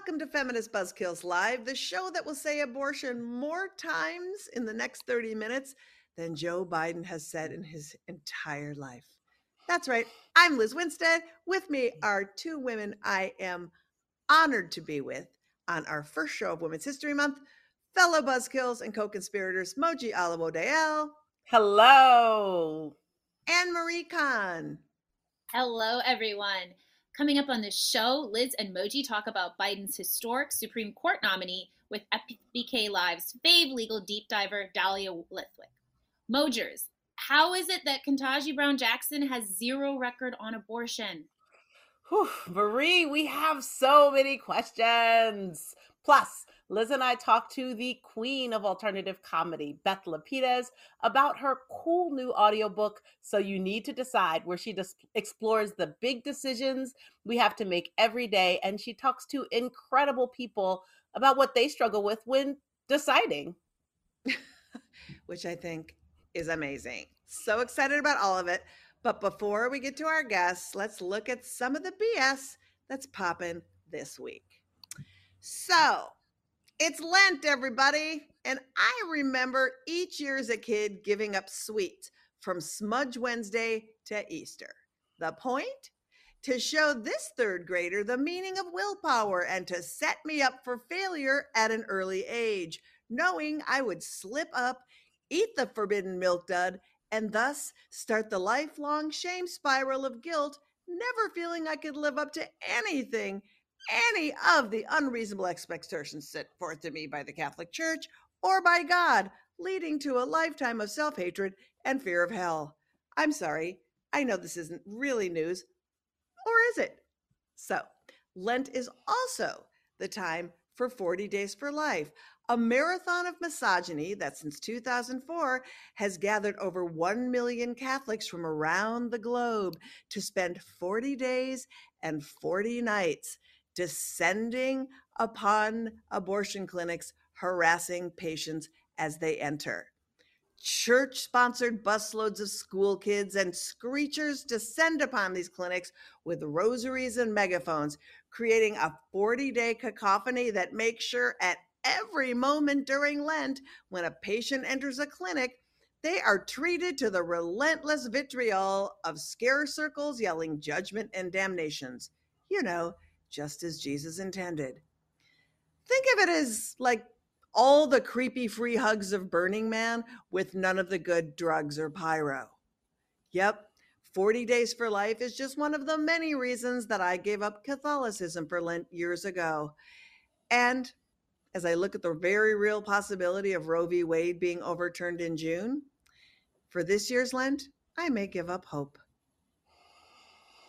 Welcome to Feminist Buzzkills Live, the show that will say abortion more times in the next 30 minutes than Joe Biden has said in his entire life. That's right. I'm Lizz Winstead. With me are two women I am honored to be with on our first show of Women's History Month, fellow Buzzkills and co-conspirators Moji Alamo Hello. and Marie Khan. Hello, everyone. Coming up on this show, Liz and Moji talk about Biden's historic Supreme Court nominee with FBK Live's fave legal deep diver, Dahlia Lithwick. Mojers, how is it that Ketanji Brown Jackson has zero record on abortion? Whew, Marie, we have so many questions. Plus, Liz and I talked to the queen of alternative comedy, Beth Lapides, about her cool new audiobook, So You Need to Decide, where she dis- explores the big decisions we have to make every day. And she talks to incredible people about what they struggle with when deciding. which I think is amazing. So excited about all of it. But before we get to our guests, let's look at some of the BS that's popping this week. So it's Lent, everybody. And I remember each year as a kid giving up sweets from Smudge Wednesday to Easter. The point? To show this third grader the meaning of willpower and to set me up for failure at an early age, knowing I would slip up, eat the forbidden milk dud, and thus start the lifelong shame spiral of guilt, never feeling I could live up to anything, any of the unreasonable expectations set forth to me by the Catholic Church or by God, leading to a lifetime of self hatred and fear of hell. I'm sorry, I know this isn't really news, or is it? So, Lent is also the time for 40 Days for Life, a marathon of misogyny that since 2004 has gathered over 1 million Catholics from around the globe to spend 40 days and 40 nights descending upon abortion clinics, harassing patients as they enter. Church sponsored busloads of school kids and screechers descend upon these clinics with rosaries and megaphones, creating a 40 day cacophony that makes sure at every moment during Lent, when a patient enters a clinic, they are treated to the relentless vitriol of scare circles yelling judgment and damnations. You know, just as Jesus intended. Think of it as like all the creepy free hugs of Burning Man with none of the good drugs or pyro. Yep, 40 Days for Life is just one of the many reasons that I gave up Catholicism for Lent years ago. And as I look at the very real possibility of Roe v. Wade being overturned in June, for this year's Lent, I may give up hope.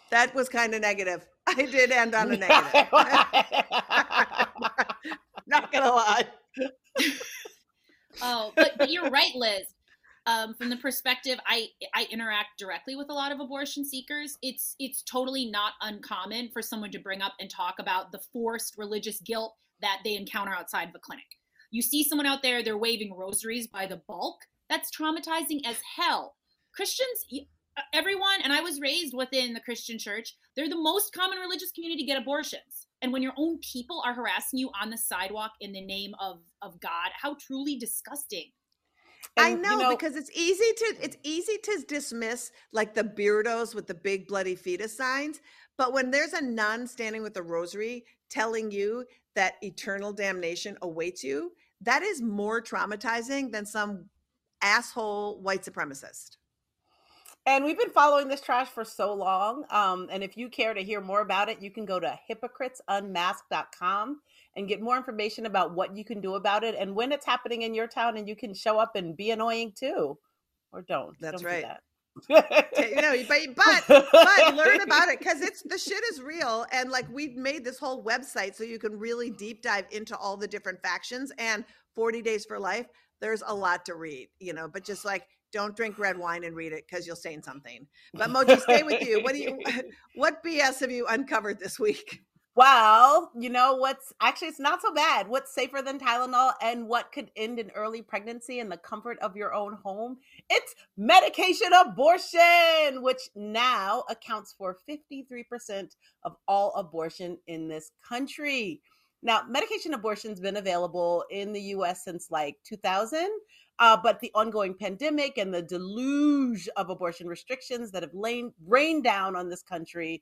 That was kind of negative. I did end on a negative. Not gonna lie. Oh, but, but you're right, Liz. Um, from the perspective, I I interact directly with a lot of abortion seekers. It's it's totally not uncommon for someone to bring up and talk about the forced religious guilt that they encounter outside of a clinic. You see someone out there, they're waving rosaries by the bulk. That's traumatizing as hell. Christians, everyone, and I was raised within the Christian church. They're the most common religious community to get abortions. And when your own people are harassing you on the sidewalk in the name of of God, how truly disgusting. I know, you know- because it's easy to it's easy to dismiss like the beardos with the big bloody fetus signs, but when there's a nun standing with a rosary telling you that eternal damnation awaits you, that is more traumatizing than some asshole white supremacist. And we've been following this trash for so long. Um, and if you care to hear more about it, you can go to hypocritesunmasked.com and get more information about what you can do about it and when it's happening in your town. And you can show up and be annoying too. Or don't. That's Don't do right. that. Ta- You know, but but but learn about it because it's the shit is real and like we've made this whole website so you can really deep dive into all the different factions and 40 days for life there's a lot to read you know but just like don't drink red wine and read it because you'll stain something but moji stay with you what do you what bs have you uncovered this week Well, you know what's actually it's not so bad. What's safer than Tylenol and what could end an early pregnancy in the comfort of your own home? It's medication abortion, which now accounts for 53% of all abortion in this country. Now, medication abortion's been available in the US since like 2000, uh, but the ongoing pandemic and the deluge of abortion restrictions that have lain, rained down on this country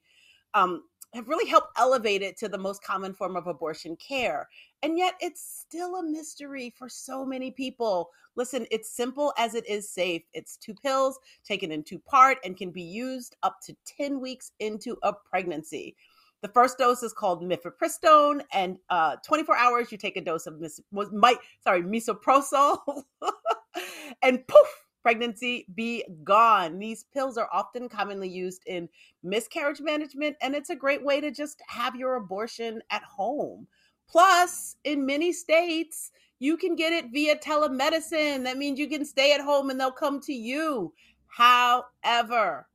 um, have really helped elevate it to the most common form of abortion care. And yet it's still a mystery for so many people. Listen, it's simple as it is safe. It's two pills taken in two part and can be used up to 10 weeks into a pregnancy. The first dose is called mifepristone, and uh, 24 hours you take a dose of mis- sorry misoprostol, and poof, pregnancy be gone. These pills are often commonly used in miscarriage management, and it's a great way to just have your abortion at home. Plus, in many states, you can get it via telemedicine. That means you can stay at home and they'll come to you. However,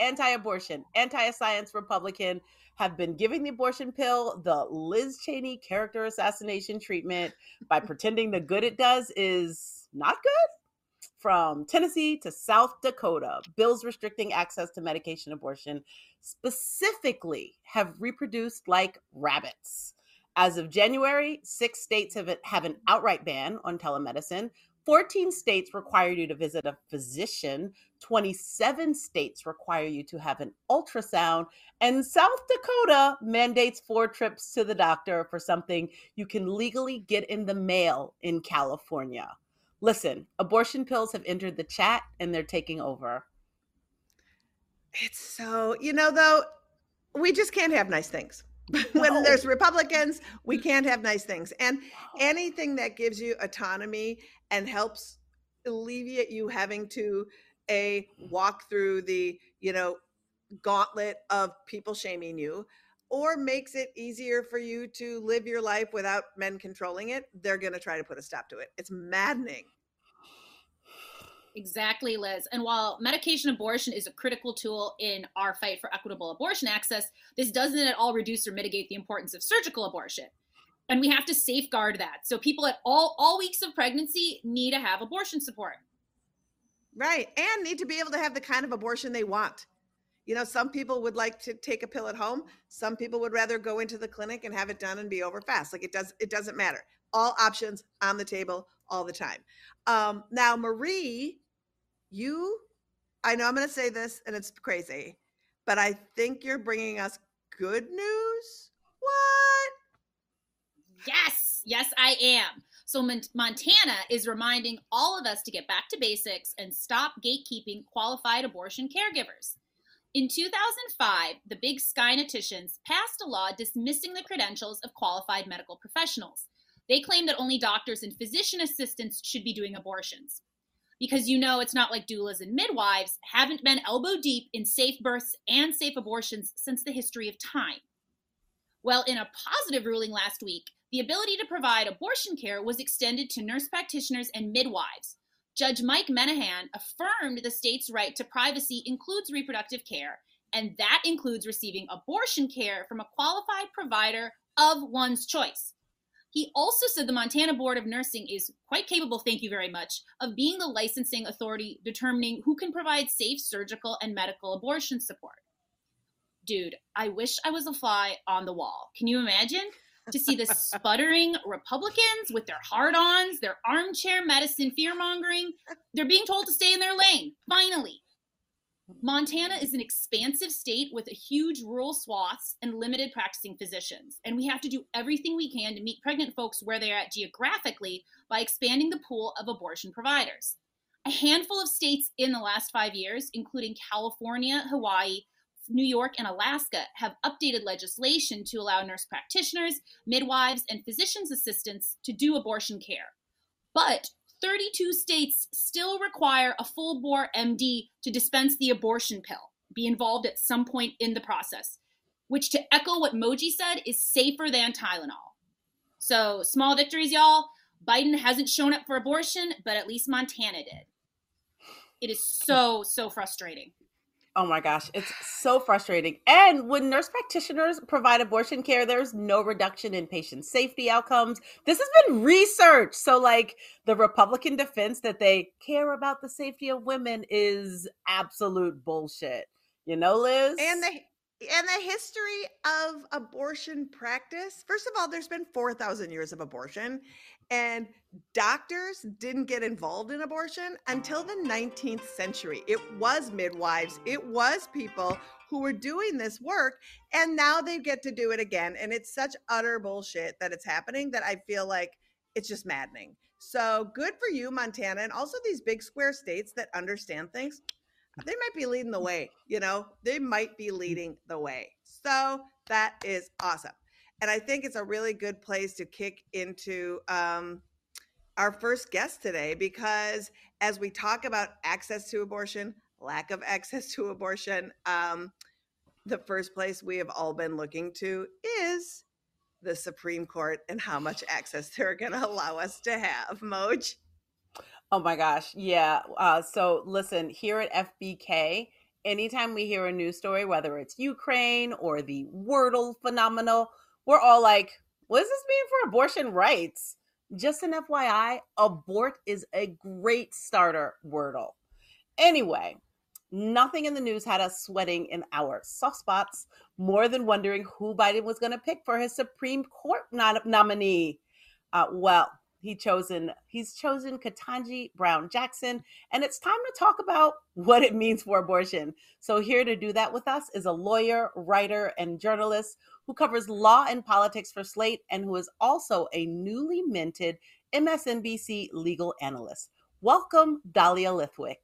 anti abortion, anti science Republican have been giving the abortion pill the Liz Cheney character assassination treatment by pretending the good it does is not good from Tennessee to South Dakota, bills restricting access to medication abortion specifically have reproduced like rabbits. As of January, six states have, have an outright ban on telemedicine. 14 states require you to visit a physician. 27 states require you to have an ultrasound. And South Dakota mandates four trips to the doctor for something you can legally get in the mail in California. Listen, abortion pills have entered the chat and they're taking over. it's so you know though we just can't have nice things when No. there's republicans we can't have nice things and anything that gives you autonomy and helps alleviate you having to a walk through the you know gauntlet of people shaming you or makes it easier for you to live your life without men controlling it they're going to try to put a stop to it it's maddening Exactly, Liz. And while medication abortion is a critical tool in our fight for equitable abortion access, this doesn't at all reduce or mitigate the importance of surgical abortion. And we have to safeguard that. So people at all all weeks of pregnancy need to have abortion support. Right. And need to be able to have the kind of abortion they want. You know, some people would like to take a pill at home. Some people would rather go into the clinic and have it done and be over fast. Like it does it doesn't matter. All options on the table all the time. Um now Marie, you I know I'm going to say this and it's crazy, but I think you're bringing us good news. What? Yes, yes, I am. So Montana is reminding all of us to get back to basics and stop gatekeeping qualified abortion caregivers. In 2005, the Big Sky Naticians passed a law dismissing the credentials of qualified medical professionals. They claim that only doctors and physician assistants should be doing abortions. Because you know it's not like doulas and midwives haven't been elbow deep in safe births and safe abortions since the history of time. Well, in a positive ruling last week, the ability to provide abortion care was extended to nurse practitioners and midwives. Judge Mike Menahan affirmed the state's right to privacy includes reproductive care, and that includes receiving abortion care from a qualified provider of one's choice. He also said the Montana Board of Nursing is quite capable, thank you very much, of being the licensing authority determining who can provide safe surgical and medical abortion support. dude, I wish I was a fly on the wall. Can you imagine? To see the sputtering Republicans with their hard ons, their armchair medicine fear mongering. They're being told to stay in their lane, finally. Montana is an expansive state with a huge rural swaths and limited practicing physicians. And we have to do everything we can to meet pregnant folks where they're at geographically by expanding the pool of abortion providers. A handful of states in the last five years, including California, Hawaii, New York, and Alaska, have updated legislation to allow nurse practitioners, midwives, and physician's assistants to do abortion care. But 32 states still require a full bore MD to dispense the abortion pill, be involved at some point in the process, which, to echo what Moji said, is safer than Tylenol. So, small victories, y'all. Biden hasn't shown up for abortion, but at least Montana did. It is so, so frustrating. Oh my gosh, it's so frustrating. And when nurse practitioners provide abortion care, there's no reduction in patient safety outcomes. This has been researched. So, like, the Republican defense that they care about the safety of women is absolute bullshit. You know, Liz? And the and the history of abortion practice. First of all, there's been 4,000 years of abortion, and doctors didn't get involved in abortion until the 19th century. It was midwives, it was people who were doing this work, and now they get to do it again. And it's such utter bullshit that it's happening that I feel like it's just maddening. So good for you, Montana, and also these big square states that understand things. They might be leading the way, you know, they might be mm. leading the way. So that is awesome. And I think it's a really good place to kick into um, our first guest today because as we talk about access to abortion, lack of access to abortion, um, the first place we have all been looking to is the Supreme Court and how much access they're going to allow us to have. Moj. Oh my gosh. Yeah. Uh, so listen, here at FBK, anytime we hear a news story, whether it's Ukraine or the Wordle phenomenal, we're all like, what does this mean for abortion rights? Just an FYI, abort is a great starter Wordle. Anyway, nothing in the news had us sweating in our soft spots more than wondering who Biden was going to pick for his Supreme Court nominee. Uh, well, he chosen he's chosen Ketanji Brown Jackson, and it's time to talk about what it means for abortion. So here to do that with us is a lawyer, writer, and journalist who covers law and politics for Slate, and who is also a newly minted MSNBC legal analyst. Welcome, Dahlia Lithwick.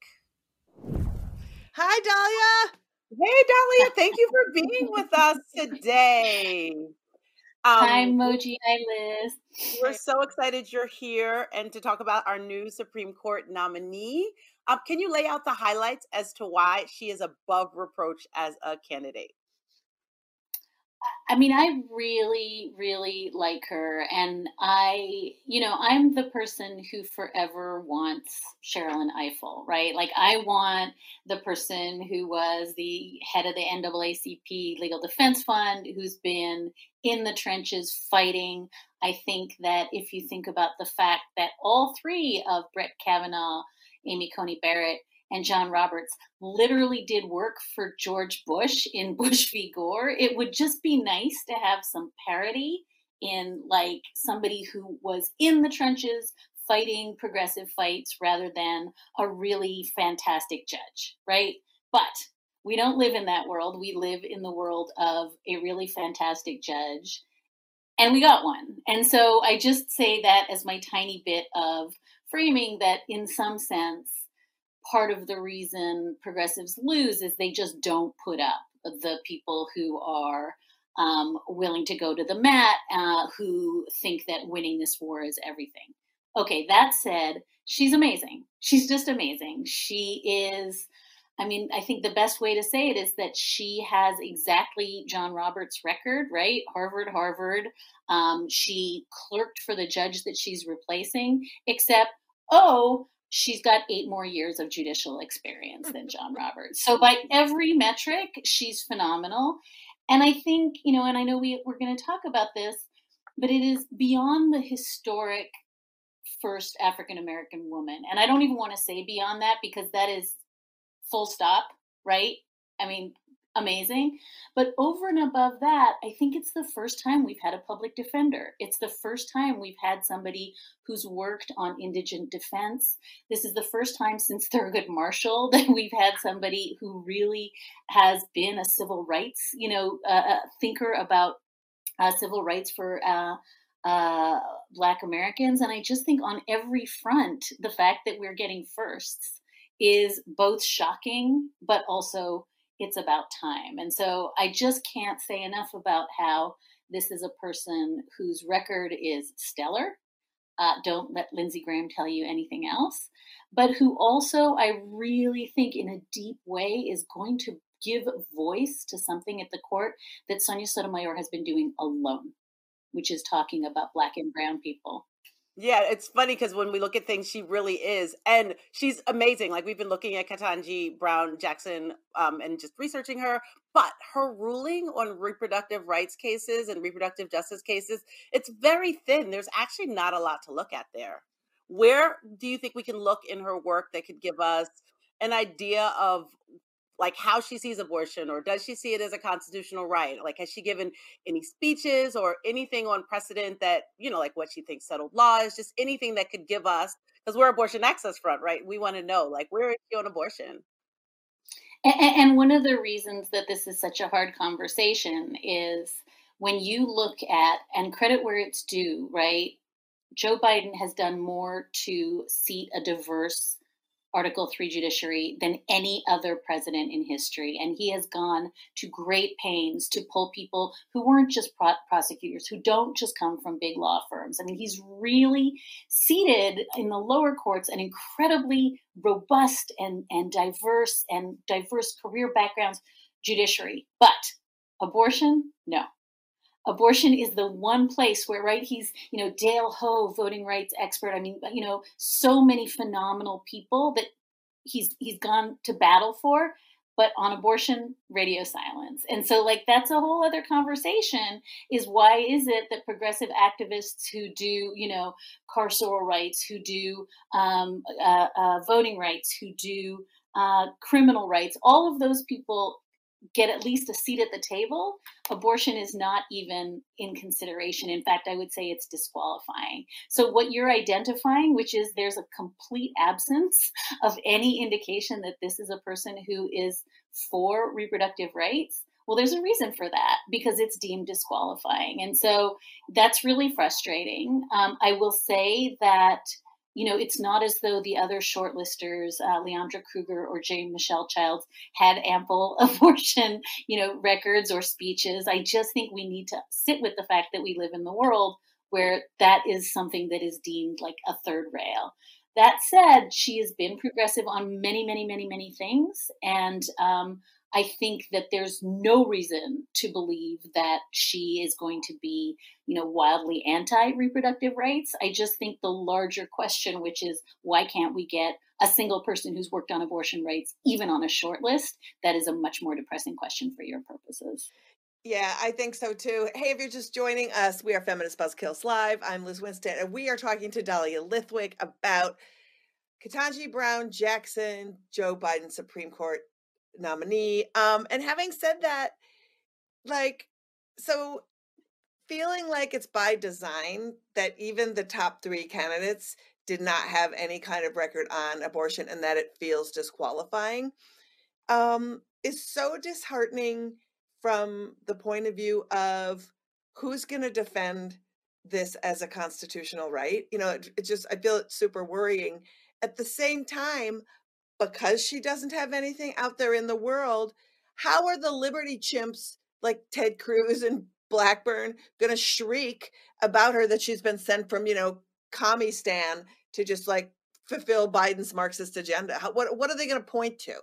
Hi, Dahlia. Hey, Dahlia. Thank you for being with us today. Um, Hi, Moji. Hi, Liz. We're so excited you're here and to talk about our new Supreme Court nominee. Um, can you lay out the highlights as to why she is above reproach as a candidate? I mean, I really, really like her. And I, you know, I'm the person who forever wants Sherrilyn Ifill, right? Like, I want the person who was the head of the NAACP Legal Defense Fund, who's been in the trenches fighting. I think that if you think about the fact that all three of Brett Kavanaugh, Amy Coney Barrett, and John Roberts literally did work for George Bush in Bush v. Gore, it would just be nice to have some parity in like somebody who was in the trenches fighting progressive fights rather than a really fantastic judge, right? But we don't live in that world. We live in the world of a really fantastic judge. And we got one. And so I just say that as my tiny bit of framing that in some sense part of the reason progressives lose is they just don't put up the people who are um, willing to go to the mat, uh, who think that winning this war is everything. Okay, that said, she's amazing. She's just amazing. She is. I mean, I think the best way to say it is that she has exactly John Roberts' record, right? Harvard, Harvard. Um, she clerked for the judge that she's replacing, except, oh, she's got eight more years of judicial experience than John Roberts. So by every metric, she's phenomenal. And I think, you know, and I know we, we're going to talk about this, but it is beyond the historic first African American woman. And I don't even want to say beyond that because that is full stop, right? I mean, amazing. But over and above that, I think it's the first time we've had a public defender. It's the first time we've had somebody who's worked on indigent defense. This is the first time since Thurgood Marshall that we've had somebody who really has been a civil rights, you know, uh, thinker about uh, civil rights for uh, uh, Black Americans. And I just think on every front, the fact that we're getting firsts is both shocking, but also it's about time. And so I just can't say enough about how this is a person whose record is stellar. Uh, don't let Lindsey Graham tell you anything else. But who also, I really think, in a deep way, is going to give voice to something at the court that Sonia Sotomayor has been doing alone, which is talking about Black and Brown people. Yeah, it's funny because when we look at things, she really is, and she's amazing. Like we've been looking at Ketanji Brown Jackson um, and just researching her, but her ruling on reproductive rights cases and reproductive justice cases, it's very thin. There's actually not a lot to look at there. Where do you think we can look in her work that could give us an idea of like how she sees abortion or does she see it as a constitutional right? Like has she given any speeches or anything on precedent that you know like what she thinks settled law is just anything that could give us because we're abortion access front right? We want to know like where is she on abortion? And, and one of the reasons that this is such a hard conversation is when you look at and credit where it's due right? Joe biden has done more to seat a diverse Article 3 judiciary than any other president in history. And he has gone to great pains to pull people who weren't just pro- prosecutors, who don't just come from big law firms. I mean, he's really seated in the lower courts an incredibly robust and, and diverse and diverse career backgrounds judiciary. But abortion, no abortion is the one place where right he's you know dale ho voting rights expert. I mean you know so many phenomenal people that he's he's gone to battle for but on abortion radio silence. And so like that's a whole other conversation is why is it that progressive activists who do you know carceral rights who do um, uh, uh, voting rights who do uh, criminal rights all of those people get at least a seat at the table, abortion is not even in consideration. In fact, I would say it's disqualifying. So, what you're identifying, which is there's a complete absence of any indication that this is a person who is for reproductive rights. Well, there's a reason for that because it's deemed disqualifying. And so that's really frustrating. Um, I will say that you know, it's not as though the other shortlisters, uh, Leondra Kruger or J. Michelle Childs, had ample abortion, you know, records or speeches. I just think we need to sit with the fact that we live in the world where that is something that is deemed like a third rail. That said, she has been progressive on many, many, many, many things, and um, I think that there's no reason to believe that she is going to be, you know, wildly anti-reproductive rights. I just think the larger question, which is why can't we get a single person who's worked on abortion rights even on a short list, that is a much more depressing question for your purposes. Yeah, I think so too. Hey, if you're just joining us, we are Feminist Buzzkills Live. I'm Lizz Winstead, and we are talking to Dahlia Lithwick about Ketanji Brown Jackson, Joe Biden Supreme Court nominee. Um, and having said that, like, so feeling like it's by design that even the top three candidates did not have any kind of record on abortion and that it feels disqualifying um, is so disheartening from the point of view of who's going to defend this as a constitutional right. You know, it, it just, I feel it's super worrying. At the same time, because she doesn't have anything out there in the world, how are the liberty chimps like Ted Cruz and Blackburn going to shriek about her that she's been sent from, you know, commie stan to just like fulfill Biden's Marxist agenda? How, what what are they going to point to?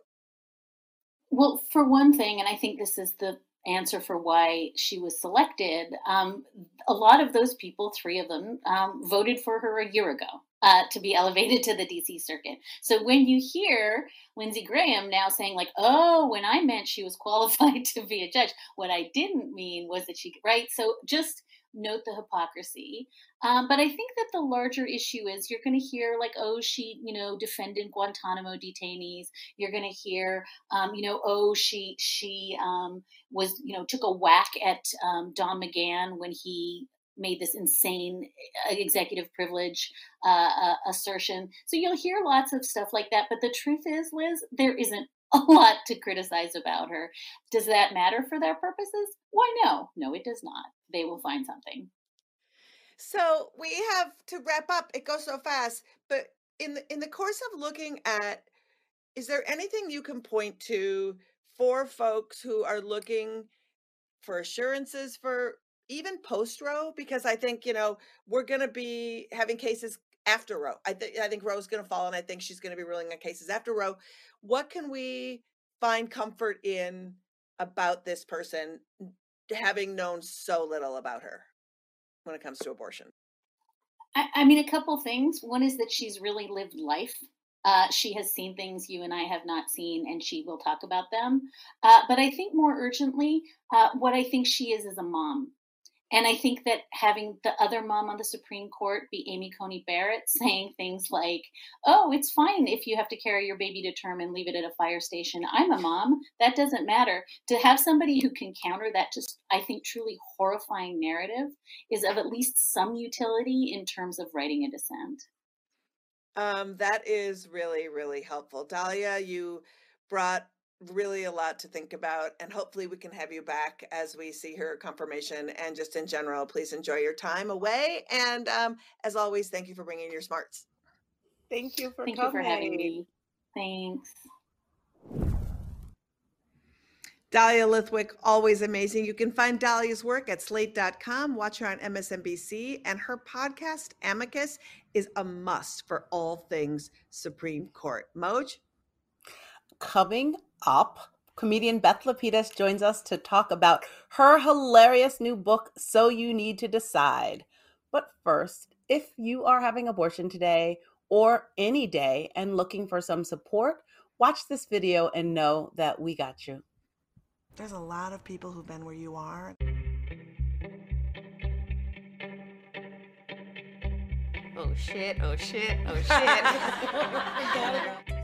Well, for one thing, and I think this is the answer for why she was selected, um, a lot of those people, three of them, um, voted for her a year ago uh, to be elevated to the DC circuit. So when you hear Lindsey Graham now saying, like, oh, when I meant she was qualified to be a judge, what I didn't mean was that she, right? So just note the hypocrisy. Um, but I think that the larger issue is you're going to hear like, oh, she, you know, defended Guantanamo detainees. You're going to hear, um, you know, oh, she she um, was, you know, took a whack at um, Don McGahn when he made this insane uh, executive privilege uh, uh, assertion. So you'll hear lots of stuff like that. But the truth is, Liz, there isn't a lot to criticize about her. Does that matter for their purposes? Why no? No, it does not. They will find something. So we have to wrap up. It goes so fast, but in the in the course of looking at is there anything you can point to for folks who are looking for assurances for even post Roe because I think, you know, we're going to be having cases after Roe. I think I think Roe's going to fall and I think she's going to be ruling on cases after Roe. What can we find comfort in about this person having known so little about her when it comes to abortion? I, I mean, a couple things. One is that she's really lived life. Uh, she has seen things you and I have not seen, and she will talk about them. Uh, but I think more urgently, uh, what I think she is is a mom. And I think that having the other mom on the Supreme Court be Amy Coney Barrett saying things like, oh, it's fine if you have to carry your baby to term and leave it at a fire station. I'm a mom. That doesn't matter. To have somebody who can counter that just, I think, truly horrifying narrative is of at least some utility in terms of writing a dissent. Um, that is really, really helpful. Dahlia, you brought really a lot to think about and hopefully we can have you back as we see her confirmation and just in general please enjoy your time away and um, as always thank you for bringing your smarts thank you for thank coming. you for having me thanks Dahlia Lithwick, always amazing. You can find Dahlia's work at slate.com, watch her on MSNBC, and her podcast, Amicus, is a must for all things Supreme Court. Moj? Coming up, comedian Beth Lapides joins us to talk about her hilarious new book, So You Need to Decide. But first, if you are having abortion today or any day and looking for some support, watch this video and know that we got you. There's a lot of people who've been where you are. Oh shit, oh shit, oh shit.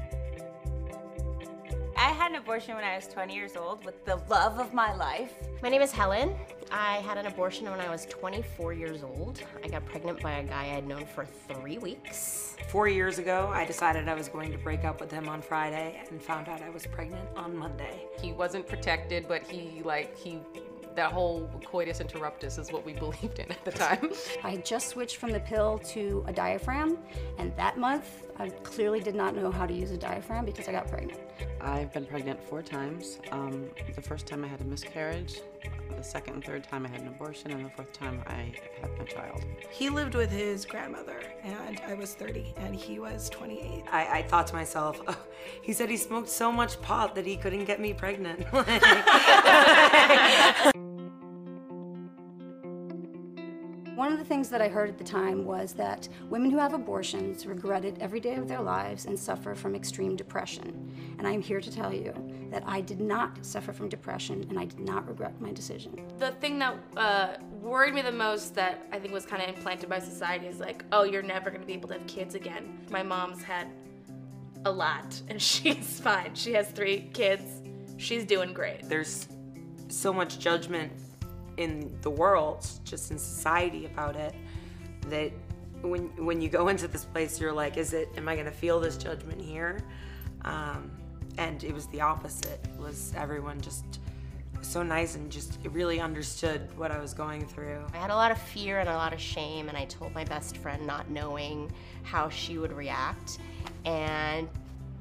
I had an abortion when I was 20 years old with the love of my life. My name is Helen. I had an abortion when I was 24 years old. I got pregnant by a guy I had known for three weeks. Four years ago, I decided I was going to break up with him on Friday and found out I was pregnant on Monday. He wasn't protected, but he, like, he that whole coitus interruptus is what we believed in at the time. I just switched from the pill to a diaphragm, and that month I clearly did not know how to use a diaphragm because I got pregnant. I've been pregnant four times. Um, the first time I had a miscarriage, the second and third time I had an abortion, and the fourth time I had my child. He lived with his grandmother, and I was 30, and he was 28. I, I thought to myself, oh, he said he smoked so much pot that he couldn't get me pregnant. the things that I heard at the time was that women who have abortions regret it every day of their lives and suffer from extreme depression. And I'm here to tell you that I did not suffer from depression and I did not regret my decision. The thing that uh, worried me the most that I think was kind of implanted by society is like, oh, you're never going to be able to have kids again. My mom's had a lot and she's fine. She has three kids. She's doing great. There's so much judgment in the world, just in society about it, that when when you go into this place, you're like, is it? Am I going to feel this judgment here? Um, and it was the opposite. It was everyone just so nice and just really understood what I was going through. I had a lot of fear and a lot of shame, and I told my best friend not knowing how she would react. And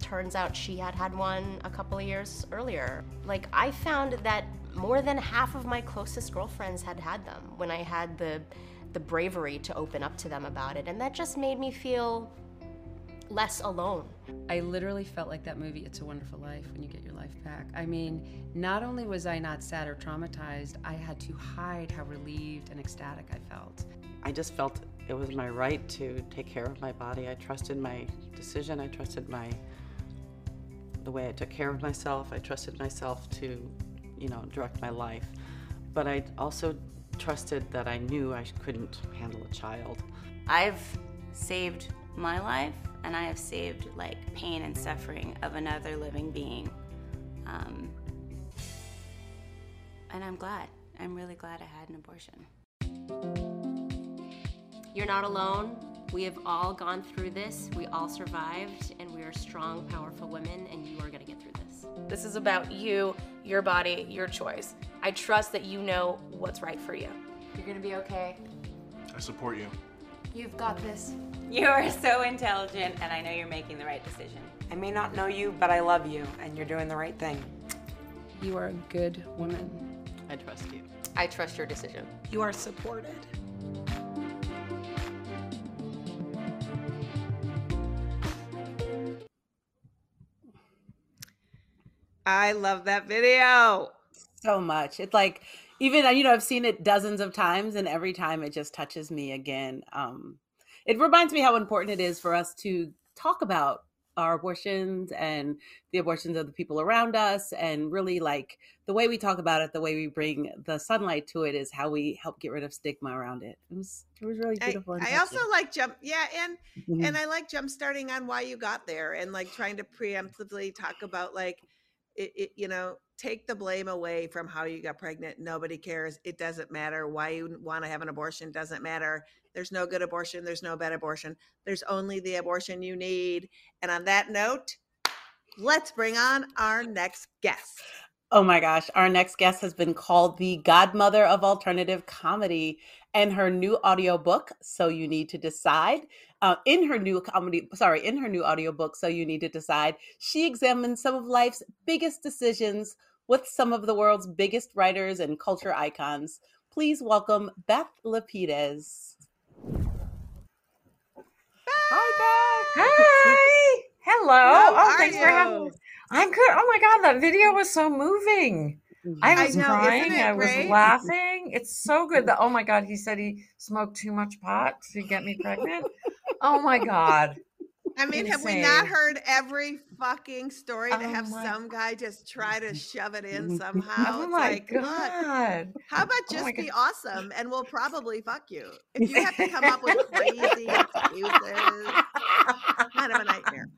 turns out she had had one a couple of years earlier. Like, I found that more than half of my closest girlfriends had had them when I had the the bravery to open up to them about it and that just made me feel less alone. I literally felt like that movie It's a Wonderful Life when you get your life back. I mean, not only was I not sad or traumatized, I had to hide how relieved and ecstatic I felt. I just felt it was my right to take care of my body. I trusted my decision. I trusted my the way I took care of myself. I trusted myself to you know, direct my life. But I also trusted that I knew I couldn't handle a child. I've saved my life and I have saved like pain and suffering of another living being. Um, and I'm glad. I'm really glad I had an abortion. You're not alone. We have all gone through this. We all survived, and we are strong, powerful women, and you are going to get through this. This is about you, your body, your choice. I trust that you know what's right for you. You're going to be okay. I support you. You've got this. You are so intelligent, and I know you're making the right decision. I may not know you, but I love you, and you're doing the right thing. You are a good woman. I trust you. I trust your decision. You are supported. I love that video. so much. It's like even you know I've seen it dozens of times, and every time it just touches me again. Um, it reminds me how important it is for us to talk about our abortions and the abortions of the people around us, and really like the way we talk about it, the way we bring the sunlight to it, is how we help get rid of stigma around it. It was it was really beautiful. and I also like jump, yeah, and Mhm. and I like jump starting on why you got there, and like trying to preemptively talk about like it, it, you know, take the blame away from how you got pregnant. Nobody cares. It doesn't matter why you want to have an abortion. Doesn't matter. There's no good abortion. There's no bad abortion. There's only the abortion you need. And on that note, let's bring on our next guest. Oh my gosh, our next guest has been called the godmother of alternative comedy and her new audiobook, So You Need to Decide. Uh, in her new comedy, sorry, in her new audiobook, So You Need to Decide, she examines some of life's biggest decisions with some of the world's biggest writers and culture icons. Please welcome Beth Lapides. Hi, Beth. Hi. Hello. How oh, are thanks for having me. I'm good. Oh my god, that video was so moving. I I was know, crying. it I was great? laughing. It's so good that oh my god, he said he smoked too much pot to get me pregnant. oh my god. I mean, have we not heard every fucking story to Oh have some guy just try to shove it in somehow? Oh It's my like, look, god. how about Oh just my be God. awesome and we'll probably fuck you? If you have to come up with crazy excuses, kind of a nightmare.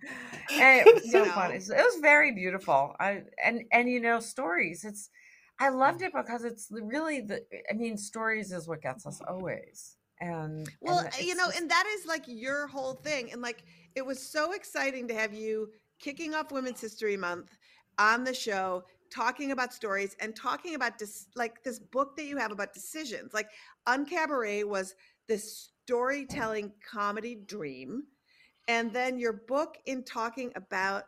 And it was so You fun. it was very beautiful. I and and you know stories. It's I loved mm. it because it's the- really the. I mean, stories is what gets us always. And Well, and uh, you know, and that is like your whole thing. And like, it was so exciting to have you kicking off Women's History Month on the show, talking about stories and talking about this, like this book that you have about decisions. Like, Uncabaret was this storytelling comedy dream. And then your book in talking about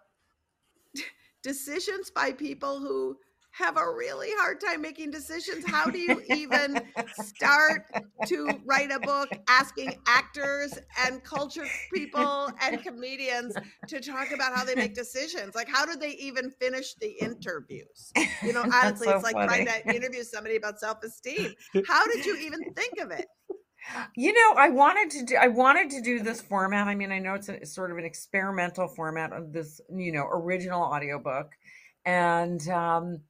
decisions by people who have a really hard time making decisions. How do you even start to write a book asking actors and culture people and comedians to talk about how they make decisions? Like, how do they even finish the interviews? You know, honestly, so it's like trying to interview somebody about self esteem. How did you even think of it? you know i wanted to do i wanted to do this format i mean i know it's, a, it's sort of an experimental format of this you know original audiobook and um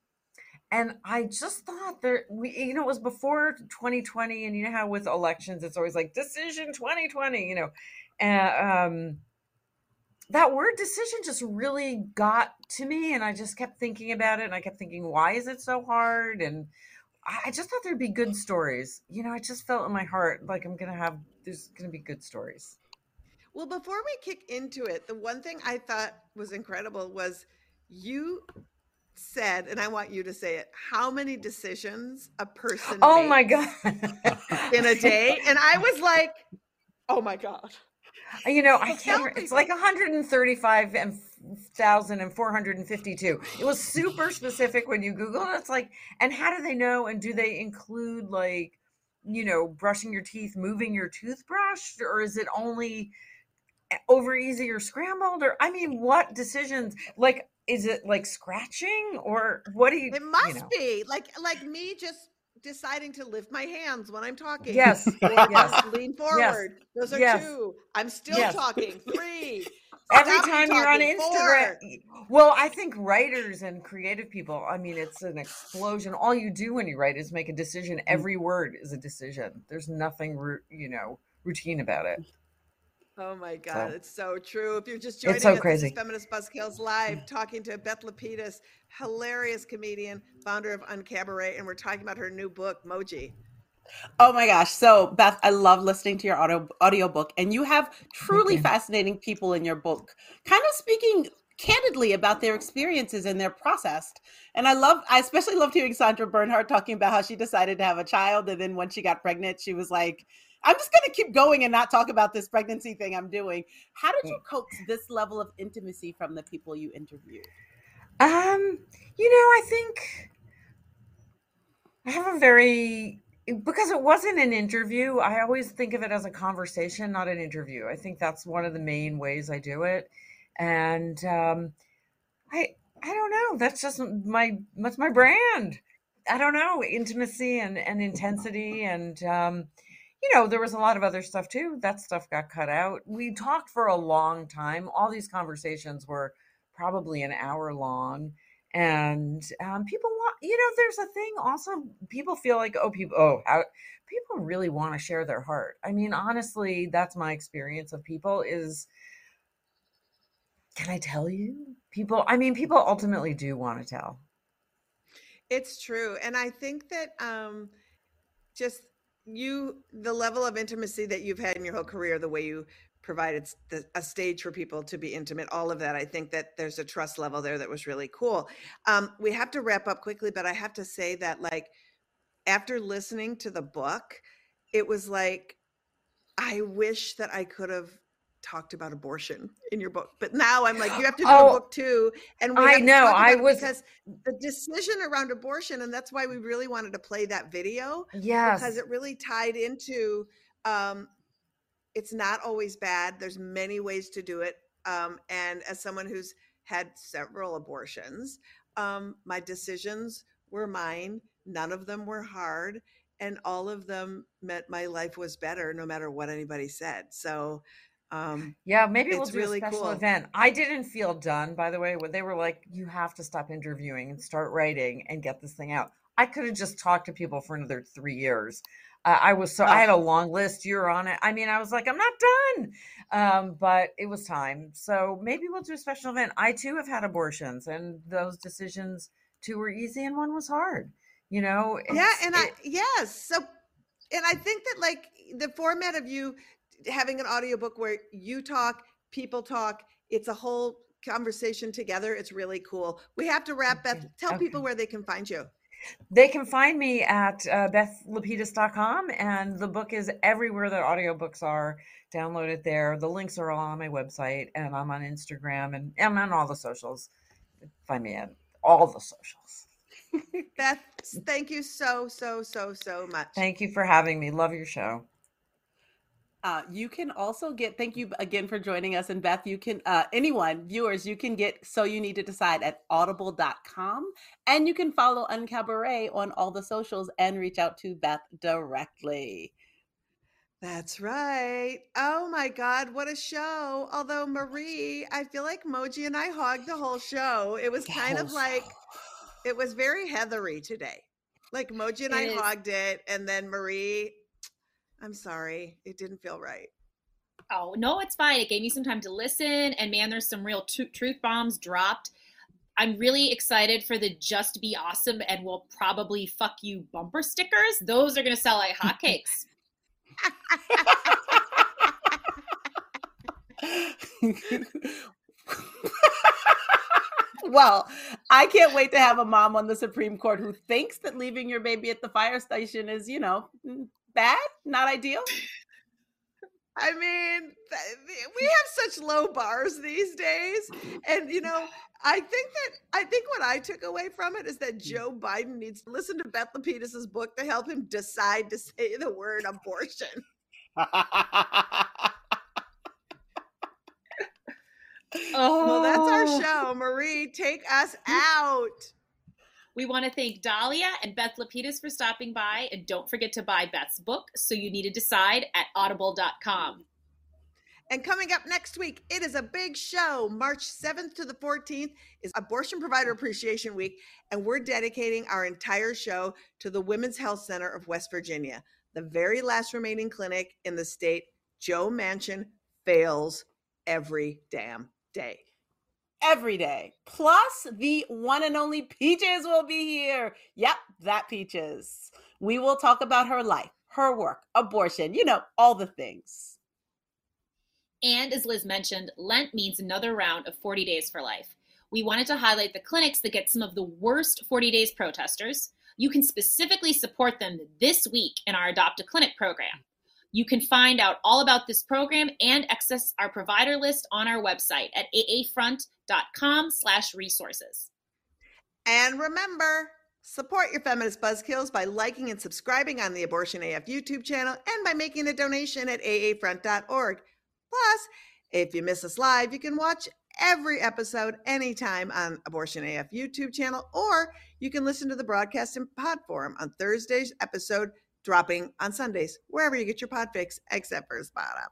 and i just thought there we you know it was before 2020 and you know how with elections it's always like decision 2020 you know and um that word decision just really got to me and i just kept thinking about it and i kept thinking why is it so hard and I I just thought there'd be good stories. You know, I just felt in my heart like I'm gonna have there's gonna be good stories. Well, before we kick into it, the one thing I thought was incredible was you said, and I want you to say it, how many decisions a person Oh my god! in a day. And I was like, oh my God. You know, I can't. It's like 135 and thousand and 452. It was super specific when you Google it. It's like, and how do they know? And do they include like, you know, brushing your teeth, moving your toothbrush, or is it only eh, over easy or scrambled? Or I mean, what decisions? Like, is it like scratching or what do you? It you must know? be like like me just deciding to lift my hands when I'm talking. Yes, yes, lean yes, forward. Those are yes, two. I'm still yes. talking. Three. every time you're on. Instagram. Well, I think writers and creative people, I mean, it's an explosion. All you do when you write is make a decision. Mm. Every word is a decision. There's nothing, you know, routine about it. Oh my God, So- it's so true. If you're just joining It's so us, crazy. Feminist Buzzkills Live, mm. talking to Beth Lapides, hilarious comedian, founder of Uncabaret, and we're talking about her new book, Moji. Oh my gosh. So, Beth, I love listening to your audio audiobook and you have truly fascinating people in your book, kind of speaking candidly about their experiences and their process. And I love I especially loved hearing Sandra Bernhard talking about how she decided to have a child and then once she got pregnant, she was like, I'm just going to keep going and not talk about this pregnancy thing I'm doing. How did you coax this level of intimacy from the people you interviewed? Um, you know, I think I have a very because it wasn't an interview, I always think of it as a conversation, not an interview. I think that's one of the main ways I do it. And um I I don't know, that's just my that's my brand. I don't know, intimacy and and intensity and um you know, there was a lot of other stuff too. That stuff got cut out. We talked for a long time. All these conversations were probably an hour long and um, people want you know there's a thing also people feel like oh people oh how people really want to share their heart i mean honestly that's my experience of people is can i tell you people i mean people ultimately do want to tell It's true. And I think that um just you the level of intimacy that you've had in your whole career, the way you provided the, a stage for people to be intimate, all of that, I think that there's a trust level there that was really cool. Um, we have to wrap up quickly, but I have to say that like after listening to the book, it was like I wish that I could have talked about abortion in your book. But now I'm like, you have to do Oh, a book too. And we I know, I was- because the decision around abortion, and that's why we really wanted to play that video. Yes. Because it really tied into um it's not always bad. There's many ways to do it. Um, and as someone who's had several abortions, um, my decisions were mine. None of them were hard. And all of them meant my life was better no matter what anybody said. So um yeah maybe we'll do really a special cool. event. I didn't feel done by the way when they were like you have to stop interviewing and start writing and get this thing out. I could have just talked to people for another three years. Uh, i was so i had a long list you're on it. I mean i was like i'm not done. Um, but it was time. So maybe we'll do a special event. I too have had abortions and those decisions two were easy and one was hard you know? Yeah and i yes so and i think that like the format of you having an audiobook where you talk people talk it's a whole conversation together it's really cool we have to wrap beth tell people where they can find you They can find me at uh, bethlapides.com, and the book is everywhere that audiobooks are. Download it there. The links are all on my website, and I'm on Instagram and I'm on all the socials. Find me at all the socials. beth thank you so so so so much Thank you for having me. Love your show. Uh, you can also get, thank you again for joining us. And Beth, you can, uh, anyone, viewers, you can get So You Need to Decide at audible.com. And you can follow Uncabaret on all the socials and reach out to Beth directly. That's right. Oh my God, what a show. Although, Marie, I feel like Moji and I hogged the whole show. It was kind of like, it was very heathery today. Like Moji and I It is. hogged it. And then Marie, I'm sorry, it didn't feel right. Oh, no, it's fine. It gave me some time to listen. And man, there's some real tu- truth bombs dropped. I'm really excited for the Just Be Awesome and we'll probably fuck you bumper stickers. Those are going to sell like hotcakes. well, I can't wait to have a mom on the Supreme Court who thinks that leaving your baby at the fire station is, you know, bad, not ideal. I mean, we mm. have such low bars these days. Mm. And, you know, I think that, I think what I took away from it is that mm. Joe Biden needs to listen to Beth Lapides's book to help him decide to say the word abortion. oh. Well, that's Oh. our show. Marie, take us out. We want to thank Dahlia and Beth Lapides for stopping by. And don't forget to buy Beth's book, So You Need to Decide, at audible.com. And coming up next week, it is a big show. March 7th to the 14th is Abortion Provider Appreciation Week, and we're dedicating our entire show to the Women's Health Center of West Virginia, the very last remaining clinic in the state. Joe Manchin fails every damn day. Every day. Plus, the one and only Peaches will be here. Yep, that Peaches. We will talk about her life, her work, abortion, you know, all the things. And as Lizz mentioned, Lent means another round of 40 Days for Life. We wanted to highlight the clinics that get some of the worst 40 Days protesters. You can specifically support them this week in our Adopt a Clinic program. You can find out all about this program and access our provider list on our website at aafront.com slash resources. And remember, support your feminist buzzkills by liking and subscribing on the Abortion AF YouTube channel and by making a donation at aafront.org. Plus, if you miss us live, you can watch every episode anytime on Abortion AF YouTube channel, or you can listen to the broadcast in pod form on Thursday's episode dropping on Sundays, wherever you get your pod fix, except for Spotify.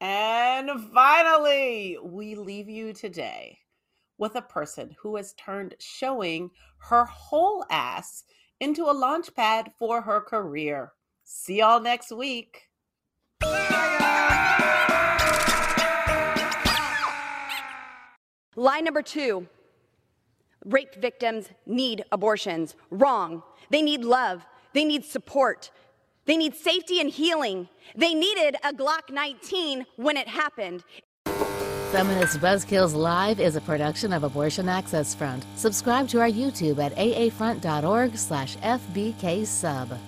And finally, we leave you today with a person who has turned showing her whole ass into a launch pad for her career. See y'all next week. Lie number two rape victims need abortions. Wrong. They need love, they need support, they need safety and healing. They needed a Glock 19 when it happened. Feminist Buzzkills Live is a production of Abortion Access Front. Subscribe to our YouTube at aafront.org slash fbksub.